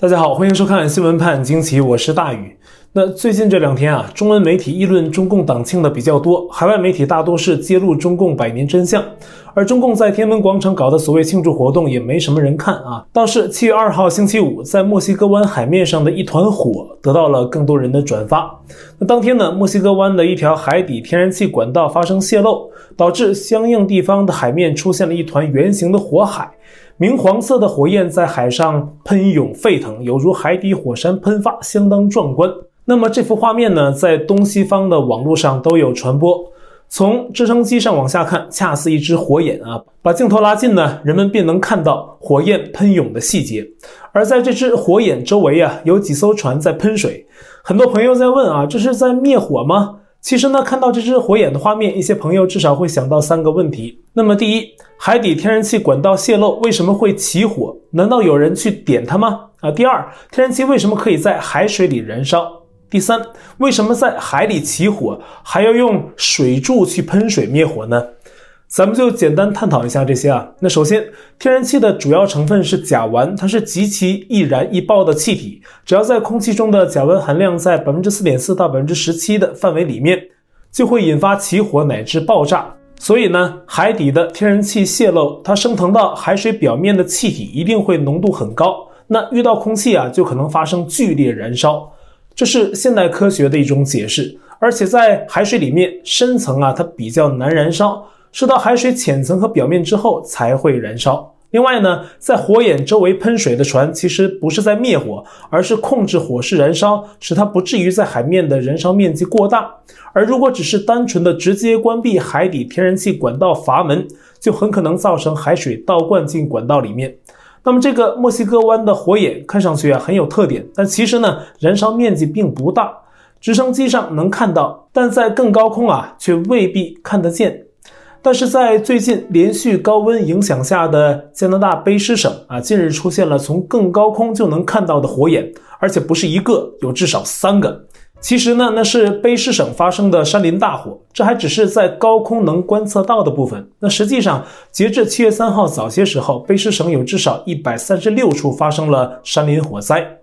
大家好，欢迎收看新闻判惊奇，我是大宇。那最近这两天啊，中文媒体议论中共党庆的比较多，海外媒体大多是揭露中共百年真相。而中共在天安门广场搞的所谓庆祝活动也没什么人看啊。倒是七月二号星期五，在墨西哥湾海面上的一团火得到了更多人的转发。那当天呢，墨西哥湾的一条海底天然气管道发生泄漏，导致相应地方的海面出现了一团圆形的火海。明黄色的火焰在海上喷涌沸腾，犹如海底火山喷发，相当壮观。那么这幅画面呢，在东西方的网络上都有传播。从直升机上往下看，恰似一只火眼啊！把镜头拉近呢，人们便能看到火焰喷涌的细节。而在这只火眼周围啊，有几艘船在喷水。很多朋友在问啊，这是在灭火吗？其实呢，看到这只火眼的画面，一些朋友至少会想到三个问题。那么，第一，海底天然气管道泄漏为什么会起火？难道有人去点它吗？啊，第二，天然气为什么可以在海水里燃烧？第三，为什么在海里起火还要用水柱去喷水灭火呢？咱们就简单探讨一下这些啊。那首先，天然气的主要成分是甲烷，它是极其易燃易爆的气体。只要在空气中的甲烷含量在百分之四点四到百分之十七的范围里面，就会引发起火乃至爆炸。所以呢，海底的天然气泄漏，它升腾到海水表面的气体一定会浓度很高。那遇到空气啊，就可能发生剧烈燃烧。这是现代科学的一种解释。而且在海水里面深层啊，它比较难燃烧。是到海水浅层和表面之后才会燃烧。另外呢，在火眼周围喷水的船其实不是在灭火，而是控制火势燃烧，使它不至于在海面的燃烧面积过大。而如果只是单纯的直接关闭海底天然气管道阀门，就很可能造成海水倒灌进管道里面。那么这个墨西哥湾的火眼看上去啊很有特点，但其实呢，燃烧面积并不大，直升机上能看到，但在更高空啊却未必看得见。但是在最近连续高温影响下的加拿大卑诗省啊，近日出现了从更高空就能看到的火眼，而且不是一个，有至少三个。其实呢，那是卑诗省发生的山林大火，这还只是在高空能观测到的部分。那实际上，截至七月三号早些时候，卑诗省有至少一百三十六处发生了山林火灾。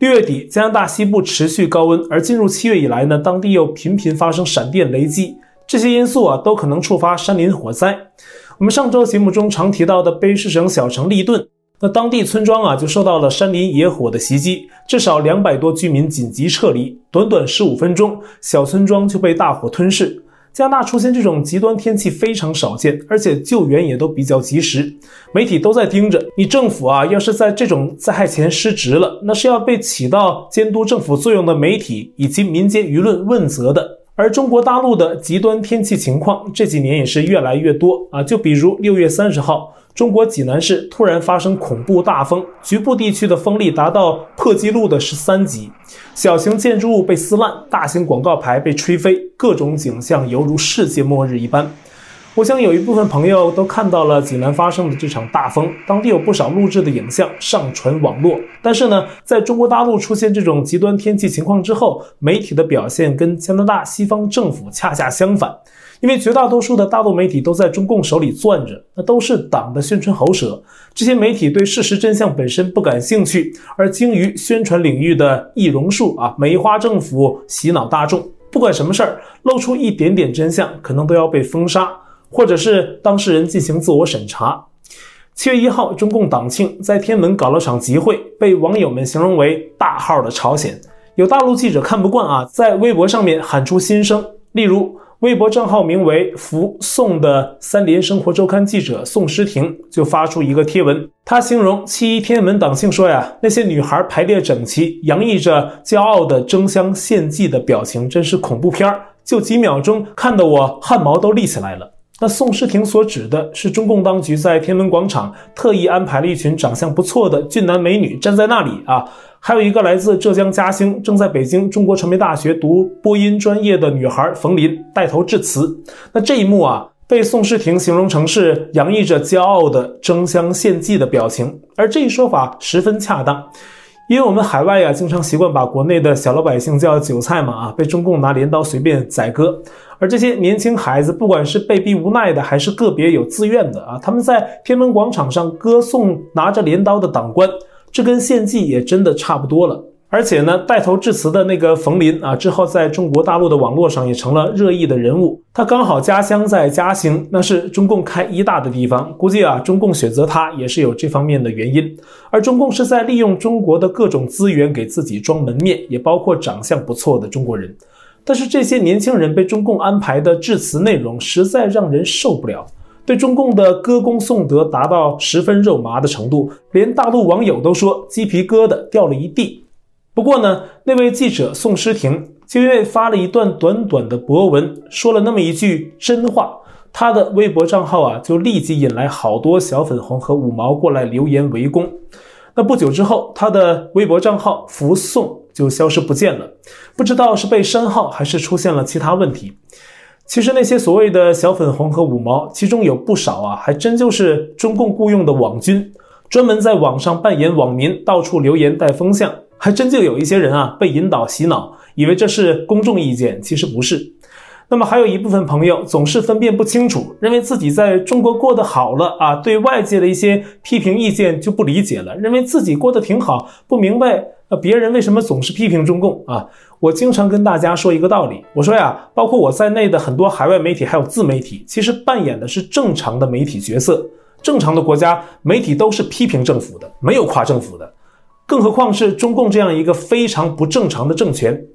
六月底，加拿大西部持续高温，而进入七月以来呢，当地又频频发生闪电雷击。这些因素啊，都可能触发山林火灾。我们上周节目中常提到的卑诗省小城利顿，那当地村庄啊就受到了山林野火的袭击，至少两百多居民紧急撤离。短短十五分钟，小村庄就被大火吞噬。加拿大出现这种极端天气非常少见，而且救援也都比较及时。媒体都在盯着你政府啊，要是在这种灾害前失职了，那是要被起到监督政府作用的媒体以及民间舆论问责的。而中国大陆的极端天气情况这几年也是越来越多啊，就比如六月三十号，中国济南市突然发生恐怖大风，局部地区的风力达到破纪录的十三级，小型建筑物被撕烂，大型广告牌被吹飞，各种景象犹如世界末日一般。我想有一部分朋友都看到了济南发生的这场大风，当地有不少录制的影像上传网络。但是呢，在中国大陆出现这种极端天气情况之后，媒体的表现跟加拿大西方政府恰恰相反。因为绝大多数的大陆媒体都在中共手里攥着，那都是党的宣传喉舌。这些媒体对事实真相本身不感兴趣，而精于宣传领域的易容术啊，美化政府，洗脑大众。不管什么事儿，露出一点点真相，可能都要被封杀。或者是当事人进行自我审查。七月一号，中共党庆在天安门搞了场集会，被网友们形容为大号的朝鲜。有大陆记者看不惯啊，在微博上面喊出心声。例如，微博账号名为“福宋”的三联生活周刊记者宋诗婷就发出一个贴文，他形容七一天安门党庆说呀，那些女孩排列整齐，洋溢着骄傲的争相献祭的表情，真是恐怖片儿，就几秒钟，看得我汗毛都立起来了。那宋诗婷所指的是中共当局在天安门广场特意安排了一群长相不错的俊男美女站在那里啊，还有一个来自浙江嘉兴、正在北京中国传媒大学读播音专业的女孩冯琳带头致辞。那这一幕啊，被宋诗婷形容成是洋溢着骄傲的争相献祭的表情，而这一说法十分恰当。因为我们海外啊，经常习惯把国内的小老百姓叫韭菜嘛，啊，被中共拿镰刀随便宰割。而这些年轻孩子，不管是被逼无奈的，还是个别有自愿的啊，他们在天安门广场上歌颂拿着镰刀的党官，这跟献祭也真的差不多了。而且呢，带头致辞的那个冯林啊，之后在中国大陆的网络上也成了热议的人物。他刚好家乡在嘉兴，那是中共开医大的地方，估计啊，中共选择他也是有这方面的原因。而中共是在利用中国的各种资源给自己装门面，也包括长相不错的中国人。但是这些年轻人被中共安排的致辞内容，实在让人受不了。对中共的歌功颂德达到十分肉麻的程度，连大陆网友都说鸡皮疙瘩掉了一地。不过呢，那位记者宋诗婷就因为发了一段短短的博文，说了那么一句真话，他的微博账号啊就立即引来好多小粉红和五毛过来留言围攻。那不久之后，他的微博账号福宋就消失不见了，不知道是被删号还是出现了其他问题。其实那些所谓的小粉红和五毛，其中有不少啊，还真就是中共雇佣的网军，专门在网上扮演网民，到处留言带风向。还真就有一些人啊，被引导洗脑，以为这是公众意见，其实不是。那么还有一部分朋友总是分辨不清楚，认为自己在中国过得好了啊，对外界的一些批评意见就不理解了，认为自己过得挺好，不明白呃别人为什么总是批评中共啊。我经常跟大家说一个道理，我说呀，包括我在内的很多海外媒体还有自媒体，其实扮演的是正常的媒体角色。正常的国家媒体都是批评政府的，没有夸政府的。更何况是中共这样一个非常不正常的政权，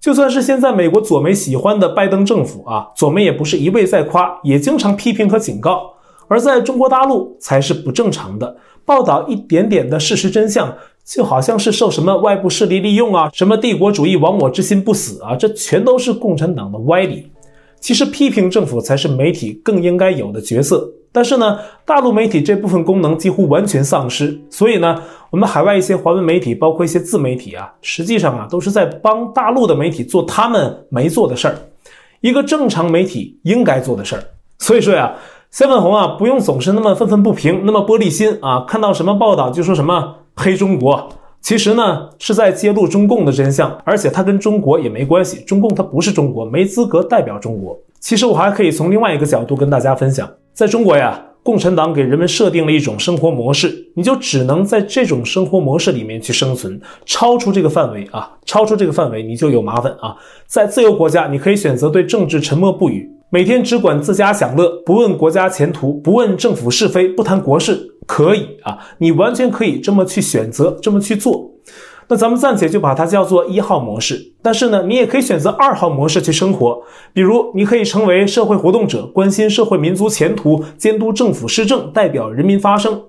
就算是现在美国左媒喜欢的拜登政府啊，左媒也不是一味在夸，也经常批评和警告。而在中国大陆才是不正常的，报道一点点的事实真相，就好像是受什么外部势力利用啊，什么帝国主义亡我之心不死啊，这全都是共产党的歪理。其实批评政府才是媒体更应该有的角色。但是呢，大陆媒体这部分功能几乎完全丧失，所以呢，我们海外一些华文媒体，包括一些自媒体啊，实际上啊，都是在帮大陆的媒体做他们没做的事儿，一个正常媒体应该做的事儿。所以说呀，小粉红啊，不用总是那么愤愤不平，那么玻璃心啊，看到什么报道就说什么黑中国，其实呢，是在揭露中共的真相，而且它跟中国也没关系，中共它不是中国，没资格代表中国。其实我还可以从另外一个角度跟大家分享。在中国呀，共产党给人们设定了一种生活模式，你就只能在这种生活模式里面去生存，超出这个范围啊，超出这个范围你就有麻烦啊。在自由国家，你可以选择对政治沉默不语，每天只管自家享乐，不问国家前途，不问政府是非，不谈国事，可以啊，你完全可以这么去选择，这么去做。那咱们暂且就把它叫做一号模式，但是呢，你也可以选择二号模式去生活。比如，你可以成为社会活动者，关心社会民族前途，监督政府施政，代表人民发声。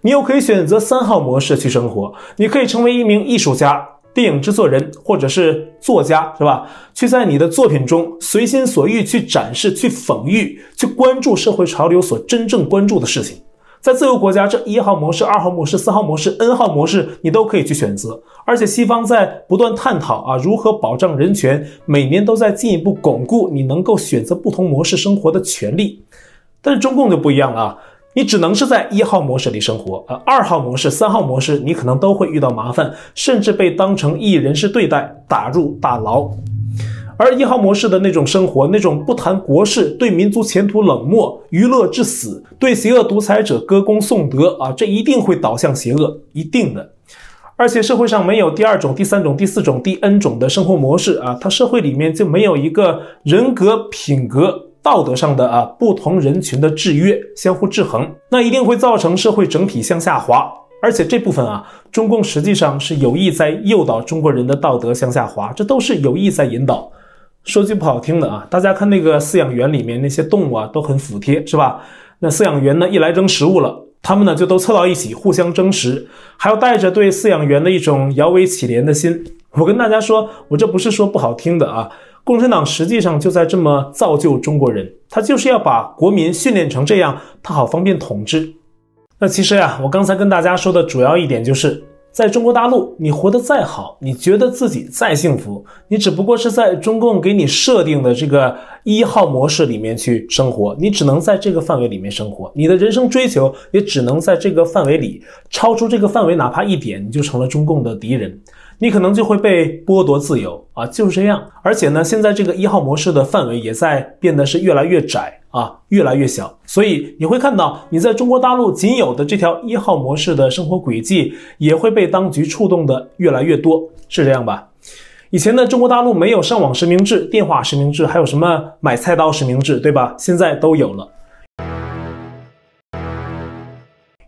你又可以选择三号模式去生活，你可以成为一名艺术家、电影制作人或者是作家，是吧？去在你的作品中随心所欲去展示、去讽喻、去关注社会潮流所真正关注的事情。在自由国家，这一号模式、二号模式、四号模式、N 号模式，你都可以去选择。而且西方在不断探讨啊，如何保障人权，每年都在进一步巩固你能够选择不同模式生活的权利。但是中共就不一样了啊，你只能是在一号模式里生活啊，二号模式、三号模式，你可能都会遇到麻烦，甚至被当成异人士对待，打入大牢。而一号模式的那种生活，那种不谈国事、对民族前途冷漠、娱乐至死、对邪恶独裁者歌功颂德啊，这一定会导向邪恶，一定的。而且社会上没有第二种、第三种、第四种、第 N 种的生活模式啊，它社会里面就没有一个人格、品格、道德上的啊不同人群的制约，相互制衡，那一定会造成社会整体向下滑。而且这部分啊，中共实际上是有意在诱导中国人的道德向下滑，这都是有意在引导。说句不好听的啊，大家看那个饲养员里面那些动物啊，都很服帖，是吧？那饲养员呢，一来扔食物了，他们呢就都凑到一起互相争食，还要带着对饲养员的一种摇尾乞怜的心。我跟大家说，我这不是说不好听的啊，共产党实际上就在这么造就中国人，他就是要把国民训练成这样，他好方便统治。那其实呀，我刚才跟大家说的主要一点就是。在中国大陆，你活得再好，你觉得自己再幸福，你只不过是在中共给你设定的这个一号模式里面去生活，你只能在这个范围里面生活，你的人生追求也只能在这个范围里，超出这个范围哪怕一点，你就成了中共的敌人。你可能就会被剥夺自由啊，就是这样。而且呢，现在这个一号模式的范围也在变得是越来越窄啊，越来越小。所以你会看到，你在中国大陆仅有的这条一号模式的生活轨迹，也会被当局触动的越来越多，是这样吧？以前的中国大陆没有上网实名制、电话实名制，还有什么买菜刀实名制，对吧？现在都有了。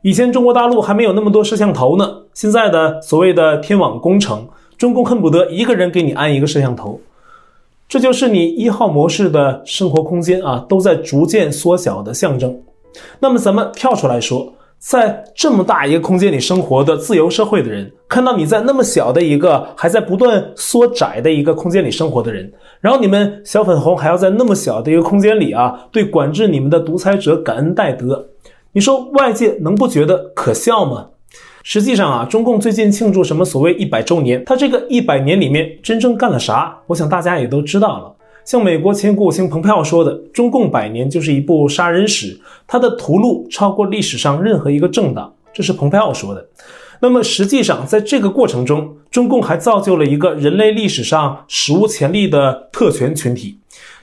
以前中国大陆还没有那么多摄像头呢，现在的所谓的天网工程，中共恨不得一个人给你安一个摄像头，这就是你一号模式的生活空间啊，都在逐渐缩小的象征。那么咱们跳出来说，在这么大一个空间里生活的自由社会的人，看到你在那么小的一个还在不断缩窄的一个空间里生活的人，然后你们小粉红还要在那么小的一个空间里啊，对管制你们的独裁者感恩戴德。你说外界能不觉得可笑吗？实际上啊，中共最近庆祝什么所谓一百周年，他这个一百年里面真正干了啥？我想大家也都知道了。像美国前国务卿蓬佩奥说的，中共百年就是一部杀人史，它的屠戮超过历史上任何一个政党，这是蓬佩奥说的。那么实际上，在这个过程中，中共还造就了一个人类历史上史无前例的特权群体。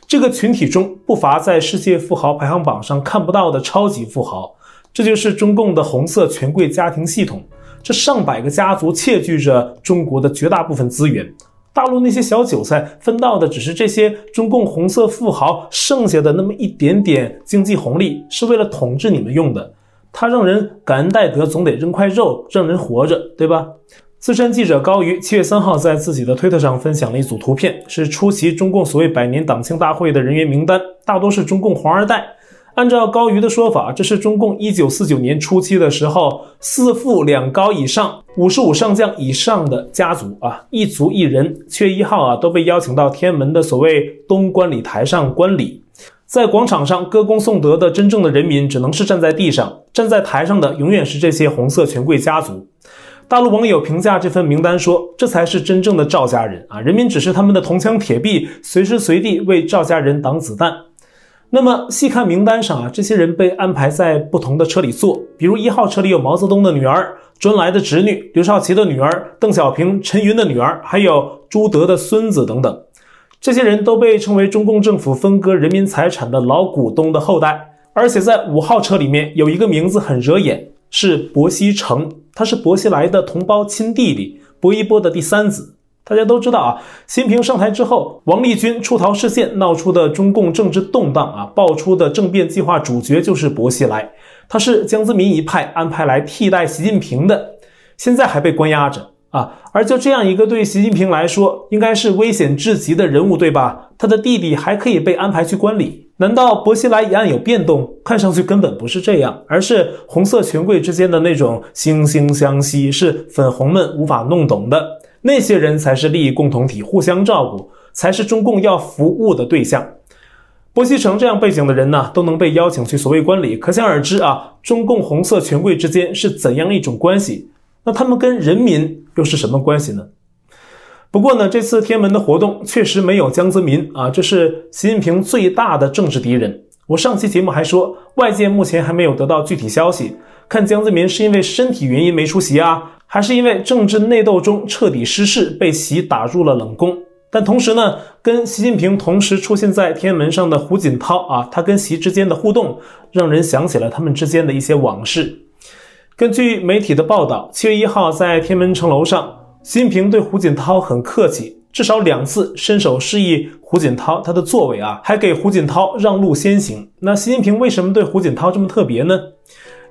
这个群体中不乏在世界富豪排行榜上看不到的超级富豪。这就是中共的红色权贵家庭系统，这上百个家族窃据着中国的绝大部分资源，大陆那些小韭菜分到的只是这些中共红色富豪剩下的那么一点点经济红利，是为了统治你们用的。他让人感恩戴德，总得扔块肉让人活着，对吧？资深记者高瑜七月三号在自己的推特上分享了一组图片，是出席中共所谓百年党庆大会的人员名单，大多是中共黄二代。按照高瑜的说法，这是中共一九四九年初期的时候，四副两高以上、五十五上将以上的家族啊，一族一人，七月一号啊都被邀请到天安门的所谓东观礼台上观礼，在广场上歌功颂德的真正的人民只能是站在地上，站在台上的永远是这些红色权贵家族。大陆网友评价这份名单说，这才是真正的赵家人啊，人民只是他们的铜墙铁壁，随时随地为赵家人挡子弹。那么细看名单上啊，这些人被安排在不同的车里坐，比如一号车里有毛泽东的女儿、周恩来的侄女、刘少奇的女儿、邓小平、陈云的女儿，还有朱德的孙子等等。这些人都被称为中共政府分割人民财产的老股东的后代。而且在五号车里面有一个名字很惹眼，是薄熙成，他是薄熙来的同胞亲弟弟，薄一波的第三子。大家都知道啊，习近平上台之后，王立军出逃事件闹出的中共政治动荡啊，爆出的政变计划主角就是薄熙来，他是江泽民一派安排来替代习近平的，现在还被关押着啊。而就这样一个对习近平来说应该是危险至极的人物，对吧？他的弟弟还可以被安排去观礼，难道薄熙来一案有变动？看上去根本不是这样，而是红色权贵之间的那种惺惺相惜，是粉红们无法弄懂的。那些人才是利益共同体，互相照顾，才是中共要服务的对象。薄熙成这样背景的人呢，都能被邀请去所谓观礼，可想而知啊，中共红色权贵之间是怎样一种关系？那他们跟人民又是什么关系呢？不过呢，这次天安门的活动确实没有江泽民啊，这是习近平最大的政治敌人。我上期节目还说，外界目前还没有得到具体消息，看江泽民是因为身体原因没出席啊。还是因为政治内斗中彻底失势，被习打入了冷宫。但同时呢，跟习近平同时出现在天安门上的胡锦涛啊，他跟习之间的互动，让人想起了他们之间的一些往事。根据媒体的报道，七月一号在天安门城楼上，习近平对胡锦涛很客气，至少两次伸手示意胡锦涛他的座位啊，还给胡锦涛让路先行。那习近平为什么对胡锦涛这么特别呢？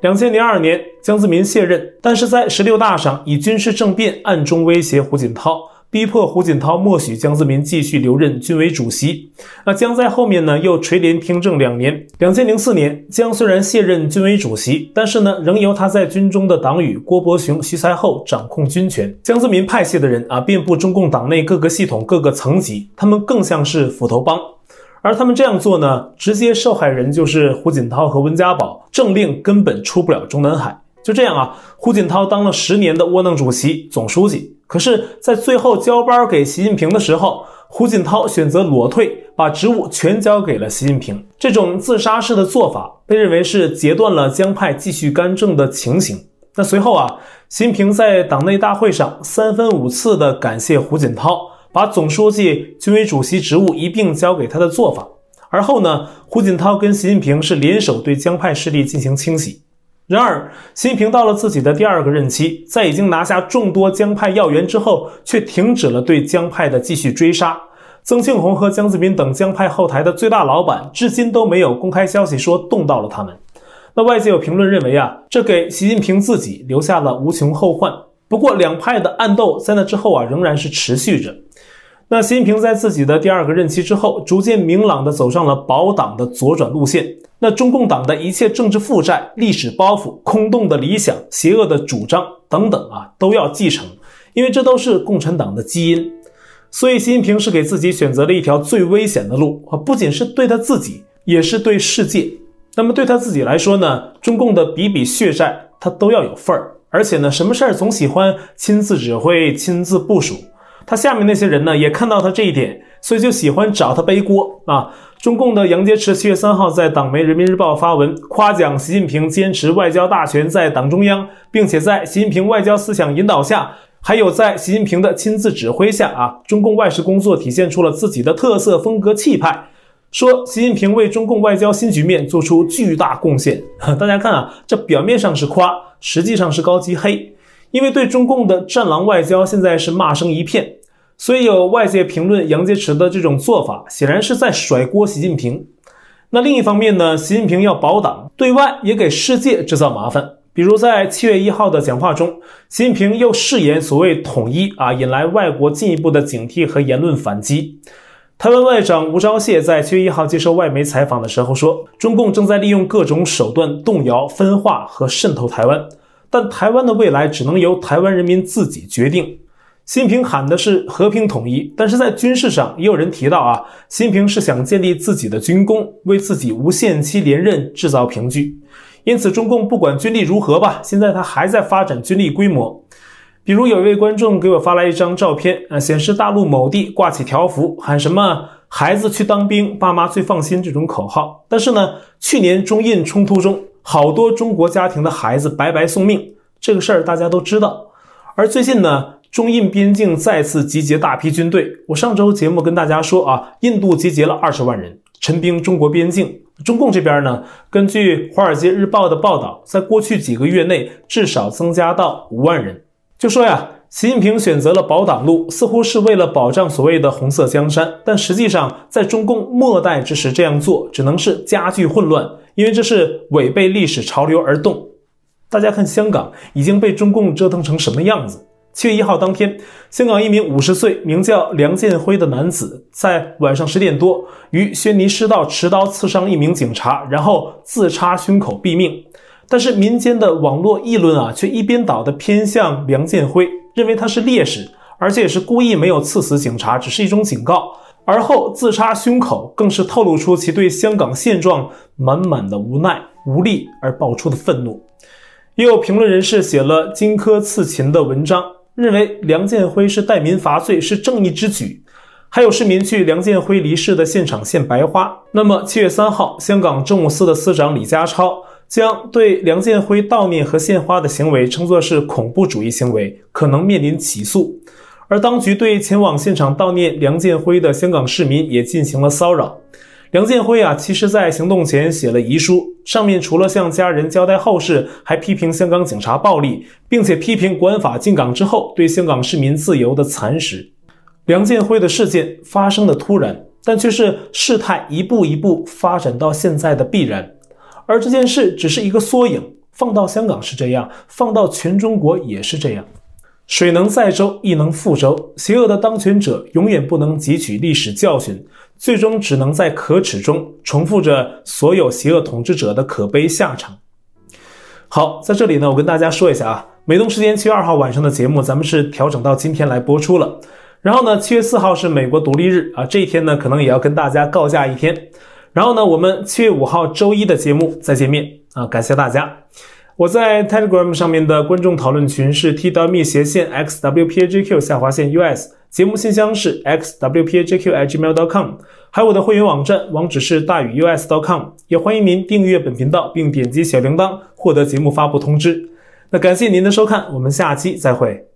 两千零二年，江泽民卸任，但是在十六大上以军事政变暗中威胁胡锦涛，逼迫胡锦涛默许江泽民继续留任军委主席。那江在后面呢，又垂帘听政两年。两千零四年，江虽然卸任军委主席，但是呢，仍由他在军中的党羽郭伯雄、徐才厚掌控军权。江泽民派系的人啊，遍布中共党内各个系统、各个层级，他们更像是斧头帮。而他们这样做呢，直接受害人就是胡锦涛和温家宝，政令根本出不了中南海。就这样啊，胡锦涛当了十年的窝囊主席、总书记，可是，在最后交班给习近平的时候，胡锦涛选择裸退，把职务全交给了习近平。这种自杀式的做法，被认为是截断了江派继续干政的情形。那随后啊，习近平在党内大会上三番五次的感谢胡锦涛，把总书记、军委主席职务一并交给他的做法。而后呢，胡锦涛跟习近平是联手对江派势力进行清洗。然而，习近平到了自己的第二个任期，在已经拿下众多江派要员之后，却停止了对江派的继续追杀。曾庆红和江泽民等江派后台的最大老板，至今都没有公开消息说动到了他们。那外界有评论认为啊，这给习近平自己留下了无穷后患。不过，两派的暗斗在那之后啊，仍然是持续着。那习近平在自己的第二个任期之后，逐渐明朗地走上了保党的左转路线。那中共党的一切政治负债、历史包袱、空洞的理想、邪恶的主张等等啊，都要继承，因为这都是共产党的基因。所以，习近平是给自己选择了一条最危险的路啊，不仅是对他自己，也是对世界。那么对他自己来说呢，中共的笔笔血债他都要有份儿，而且呢，什么事儿总喜欢亲自指挥、亲自部署。他下面那些人呢，也看到他这一点，所以就喜欢找他背锅啊。中共的杨洁篪七月三号在党媒《人民日报》发文，夸奖习近平坚持外交大权在党中央，并且在习近平外交思想引导下，还有在习近平的亲自指挥下啊，中共外事工作体现出了自己的特色风格气派。说习近平为中共外交新局面做出巨大贡献。大家看啊，这表面上是夸，实际上是高级黑，因为对中共的战狼外交现在是骂声一片。所以有外界评论杨洁篪的这种做法，显然是在甩锅习近平。那另一方面呢，习近平要保党，对外也给世界制造麻烦。比如在七月一号的讲话中，习近平又誓言所谓统一啊，引来外国进一步的警惕和言论反击。台湾外长吴钊燮在七月一号接受外媒采访的时候说，中共正在利用各种手段动摇、分化和渗透台湾，但台湾的未来只能由台湾人民自己决定。习近平喊的是和平统一，但是在军事上也有人提到啊，习近平是想建立自己的军功，为自己无限期连任制造凭据。因此，中共不管军力如何吧，现在他还在发展军力规模。比如有一位观众给我发来一张照片，啊，显示大陆某地挂起条幅，喊什么“孩子去当兵，爸妈最放心”这种口号。但是呢，去年中印冲突中，好多中国家庭的孩子白白送命，这个事儿大家都知道。而最近呢，中印边境再次集结大批军队。我上周节目跟大家说啊，印度集结了二十万人陈兵中国边境。中共这边呢，根据《华尔街日报》的报道，在过去几个月内至少增加到五万人。就说呀，习近平选择了保党路，似乎是为了保障所谓的红色江山，但实际上在中共末代之时这样做，只能是加剧混乱，因为这是违背历史潮流而动。大家看香港已经被中共折腾成什么样子。七月一号当天，香港一名五十岁名叫梁建辉的男子，在晚上十点多于轩尼诗道持刀刺伤一名警察，然后自插胸口毙命。但是民间的网络议论啊，却一边倒的偏向梁建辉，认为他是烈士，而且也是故意没有刺死警察，只是一种警告。而后自插胸口，更是透露出其对香港现状满满的无奈、无力而爆出的愤怒。也有评论人士写了荆轲刺秦的文章。认为梁建辉是代民伐罪，是正义之举。还有市民去梁建辉离世的现场献白花。那么七月三号，香港政务司的司长李家超将对梁建辉悼念和献花的行为称作是恐怖主义行为，可能面临起诉。而当局对前往现场悼念梁建辉的香港市民也进行了骚扰。梁建辉啊，其实在行动前写了遗书，上面除了向家人交代后事，还批评香港警察暴力，并且批评国安法进港之后对香港市民自由的蚕食。梁建辉的事件发生的突然，但却是事态一步一步发展到现在的必然。而这件事只是一个缩影，放到香港是这样，放到全中国也是这样。水能载舟，亦能覆舟。邪恶的当权者永远不能汲取历史教训，最终只能在可耻中重复着所有邪恶统治者的可悲下场。好，在这里呢，我跟大家说一下啊，美东时间七月二号晚上的节目，咱们是调整到今天来播出了。然后呢，七月四号是美国独立日啊，这一天呢，可能也要跟大家告假一天。然后呢，我们七月五号周一的节目再见面啊，感谢大家。我在 Telegram 上面的观众讨论群是 t.me 斜线 xwpajq 下划线 us，节目信箱是 xwpajq@gmail.com，还有我的会员网站网址是大宇 us.com，也欢迎您订阅本频道并点击小铃铛获得节目发布通知。那感谢您的收看，我们下期再会。